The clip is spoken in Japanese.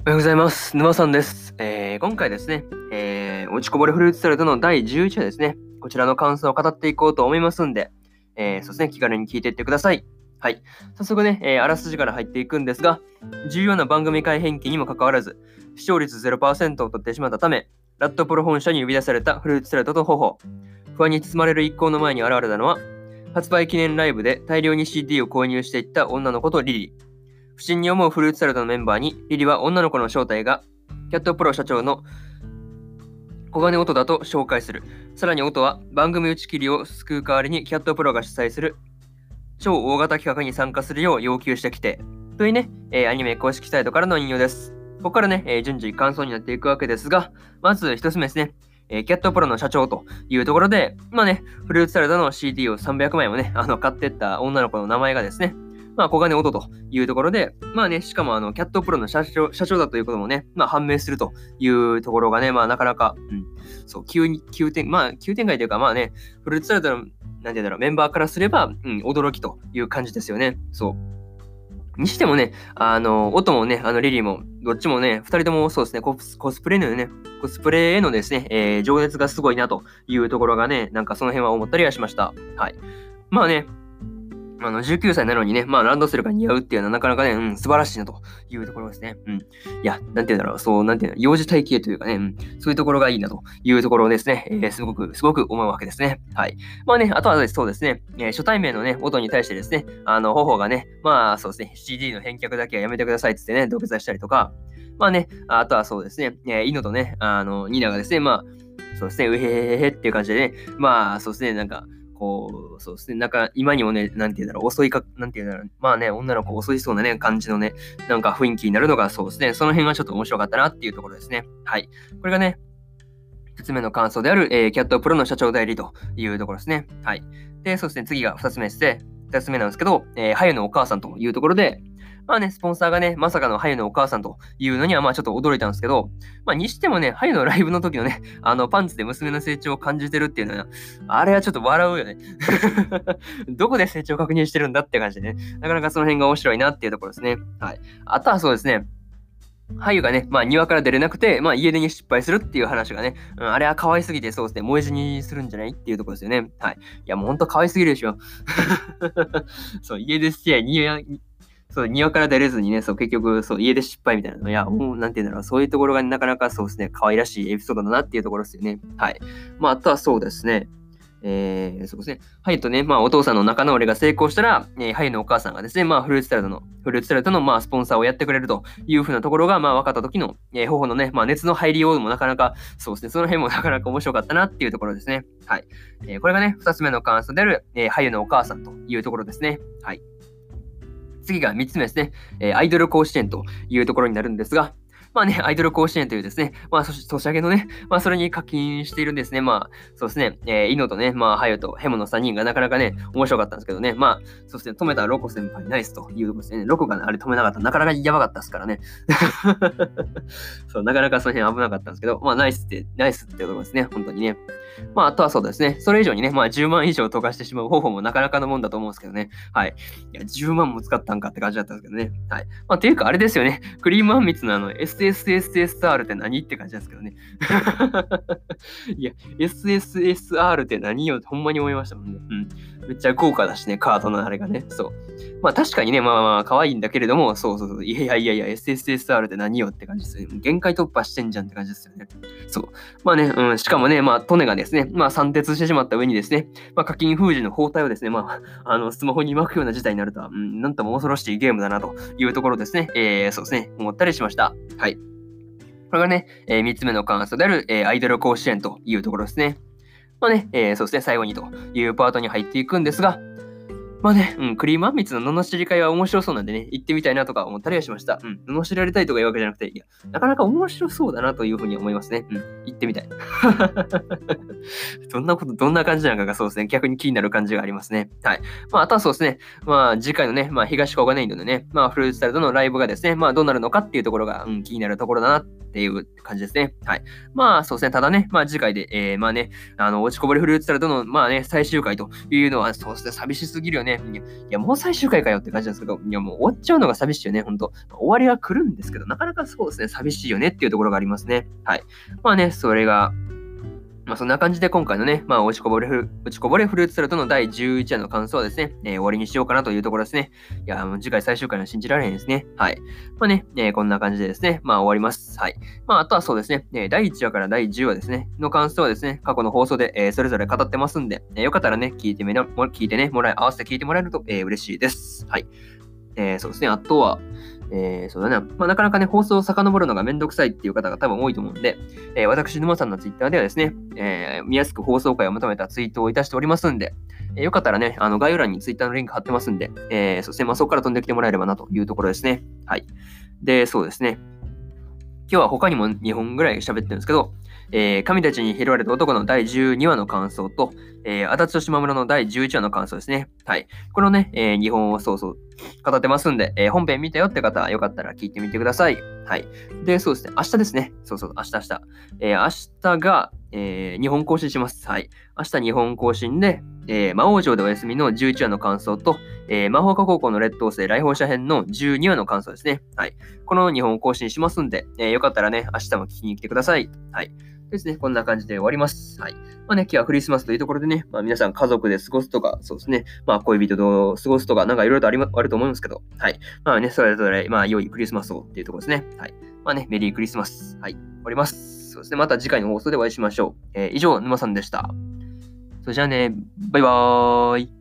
おはようございます。沼さんです。えー今回ですね、えー落ちこぼれフルーツサラダの第11話ですね、こちらの感想を語っていこうと思いますんで、えーそうですね、気軽に聞いていってください。はい。早速ね、えーあらすじから入っていくんですが、重要な番組改編期にもかかわらず、視聴率0%を取ってしまったため、ラットプロ本社に呼び出されたフルーツサラダと方法。不安に包まれる一行の前に現れたのは、発売記念ライブで大量に CD を購入していった女の子とリリー。不審に思うフルーツサラダのメンバーに、リリは女の子の正体が、キャットプロ社長の小金音だと紹介する。さらに音は番組打ち切りを救う代わりにキャットプロが主催する超大型企画に参加するよう要求してきて、というね、えーアニメ公式サイトからの引用です。ここからね、えー順次感想になっていくわけですが、まず一つ目ですね。えーキャットプロの社長というところで、まあね、フルーツサラダの CD を300枚もね、あの買ってった女の子の名前がですね、まあ、小金音というところで、まあね、しかもあの、キャットプロの社長社長だということもね、まあ、判明するというところがね、まあ、なかなか、うん、そう、急に、急展、まあ、急展開というか、まあね、フルーツサラダの、なんていうんだろう、メンバーからすれば、うん、驚きという感じですよね。そう。にしてもね、あの、音もね、あの、リリーも、どっちもね、二人ともそうですね、コスコスプレのね、コスプレへのですね、えー情熱がすごいなというところがね、なんかその辺は思ったりはしました。はい。まあね、あの、19歳なのにね、まあ、ランドセルが似合うっていうのはなかなかね、うん、素晴らしいなというところですね。うん。いや、なんていうんだろう、そう、なんていうの、幼児体型というかね、うん、そういうところがいいなというところですね、えーすごく、すごく思うわけですね。はい。まあね、あとはそうですね、えー初対面のね、音に対してですね、あの、方法がね、まあ、そうですね、CD の返却だけはやめてくださいってってね、土下座したりとか、まあね、あとはそうですね、えー、イノとね、あの、ニナがですね、まあ、そうですね、うへへへへっていう感じでね、まあ、そうですね、なんか、こう、そうですね、なんか、今にもね、なんて言うんだろう、遅いか、なんて言うんだろう、まあね、女の子遅いそうなね、感じのね、なんか雰囲気になるのが、そうですね、その辺がちょっと面白かったなっていうところですね。はい。これがね、一つ目の感想である、えーキャットプロの社長代理というところですね。はい。で、そうですね、次が2つ目ですね。2つ目なんですけど、えー、ハユのお母さんというところで、まあね、スポンサーがね、まさかのハユのお母さんというのには、まあちょっと驚いたんですけど、まあにしてもね、ハユのライブの時のね、あの、パンツで娘の成長を感じてるっていうのは、あれはちょっと笑うよね。どこで成長を確認してるんだって感じでね、なかなかその辺が面白いなっていうところですね。はい。あとはそうですね、ハユがね、まあ庭から出れなくて、まあ家出に失敗するっていう話がね、うん、あれは可愛すぎてそうですね、萌え死にするんじゃないっていうところですよね。はい。いやもうほんと可愛すぎるでしょ。そう、家出して、庭、そう、庭から出れずにね、そう、結局、そう、家出失敗みたいなの。いや、もう、なんて言うんだろう、そういうところがなかなかそうですね、可愛らしいエピソードだなっていうところですよね。はい。まあ、あとはそうですね、えー、そうですね。ハイとね、まあ、お父さんの仲直りが成功したら、えー、ハイのお母さんがですね、まあ、フルーツサラダの、フルーツサラダの、まあ、スポンサーをやってくれるというふうなところが、まあ、分かった時の、えー、頬のね、まあ、熱の入りようもなかなか、そうですね、その辺もなかなか面白かったなっていうところですね。はい。えーこれがね、二つ目の感想である、えー、ハイのお母さんというところですね。はい。次が3つ目ですね、えアイドル甲子園というところになるんですが、まあね、アイドル甲子園というですね、まあ、そして年明けのね、まあ、それに課金しているんですね。まあ、そうですね、えー、イノとね、まあ、ハヨとヘモの3人がなかなかね、面白かったんですけどね、まあ、そうですね、止めたロコ先輩ナイスというとこですね。ロコがあれ止めなかったなかなかやばかったですからね。そう、なかなかその辺危なかったんですけど、まあ、ナイスって、ナイスってころですね、本当にね。まあ、あとはそうですね、それ以上にね、まあ、10万以上溶かしてしまう方法もなかなかのもんだと思うんですけどね。はい。いや、10万も使ったんかって感じだったんですけどね。はい。まあ、ていうか、あれですよね。クリームあんみつのあの、SSSSR って何って感じなんですけどね。いや、SSSR って何よってほんまに思いましたもんね。うん。めっちゃ豪華だしね、カードのあれがね。そう。まあ確かにね、まあまあ可愛いんだけれども、そうそうそう。いやいやいやいや、SSSR って何よって感じですよね。限界突破してんじゃんって感じですよね。そう。まあね、うん、しかもね、まあ、トネがですね、まあ、散鉄してしまった上にですね、まあ、課金封じの包帯をですね、まあ、あの、スマホに巻くような事態になるとは、うん、なんとも恐ろしいゲームだなというところですね、えー、そうですね、思ったりしました。はい。これがね、えー、3つ目の感想である、えー、アイドル甲子園というところですね。まあね、えー、そうですね、最後にというパートに入っていくんですが、まあね、うん、クリームあんみつの罵り会は面白そうなんでね、行ってみたいなとか思ったりはしました。うん、罵られたいとかいうわけじゃなくて、いや、なかなか面白そうだなというふうに思いますね。うん、行ってみたい。どんなこと、どんな感じなのかがそうですね、逆に気になる感じがありますね。はい。まあ、あとはそうですね、まあ、次回のね、まあ、東小金井戸のね、まあ、フルーツサラダのライブがですね、まあ、どうなるのかっていうところが、うん、気になるところだなっていう感じですね。はい。まあ、そうですね、ただね、まあ、次回で、えー、まあね、あの、落ちこぼれフルーツサラダの、まあね、最終回というのは、そうですね、寂しすぎるよね。いや、いやもう最終回かよって感じなんですけど、いや、もう終わっちゃうのが寂しいよね、ほんと。終わりは来るんですけど、なかなかそうですね、寂しいよねっていうところがありますね。はい。まあね、それが、まあ、そんな感じで今回のね、まあ、落ちこぼれフ落ちこぼれフルーツサルトの第11話の感想はですね、えー、終わりにしようかなというところですね。いや、もう次回最終回は信じられへんですね。はい。まあね、えー、こんな感じでですね、まあ終わります。はい。まああとはそうですね、えー、第1話から第10話ですね、の感想はですね、過去の放送で、えー、それぞれ語ってますんで、えー、よかったらね、聞いてみな、聞いてね、もらい、合わせて聞いてもらえると、えー、嬉しいです。はい。えー、そうですね、あとは、えー、そうだね。まあ、なかなかね、放送を遡るのがめんどくさいっていう方が多分多いと思うんで、えー、私、沼さんのツイッターではですね、えー、見やすく放送回をまとめたツイートをいたしておりますんで、えー、よかったらね、あの概要欄にツイッターのリンク貼ってますんで、えー、そして、まあ、そこから飛んできてもらえればなというところですね。はい。で、そうですね。今日は他にも2本ぐらい喋ってるんですけど、えー、神たちに拾われた男の第12話の感想と、えー、足立と島村の第11話の感想ですね。はい。このね、えー、2本をそうそう語ってますんで、えー、本編見たよって方は、よかったら聞いてみてください。はい。で、そうですね、明日ですね。そうそう、明日明日。えー、明日が、えー、日本更新します。はい。明日日本更新で、えー、魔王城でお休みの11話の感想と、えー、魔法科高校の劣等生来訪者編の12話の感想ですね。はい。この2本更新しますんで、えー、よかったらね、明日も聞きに来てください。はい。ですね、こんな感じで終わります。はい。まあね、今日はクリスマスというところでね、まあ皆さん家族で過ごすとか、そうですね、まあ恋人と過ごすとか、なんかいろいろとあり、ま、あると思うんですけど、はい。まあね、それぞれ、まあ良いクリスマスをっていうところですね。はい。まあね、メリークリスマス。はい。終わります。そうですね、また次回の放送でお会いしましょう。えー、以上、沼さんでした。それじゃあね、バイバーイ。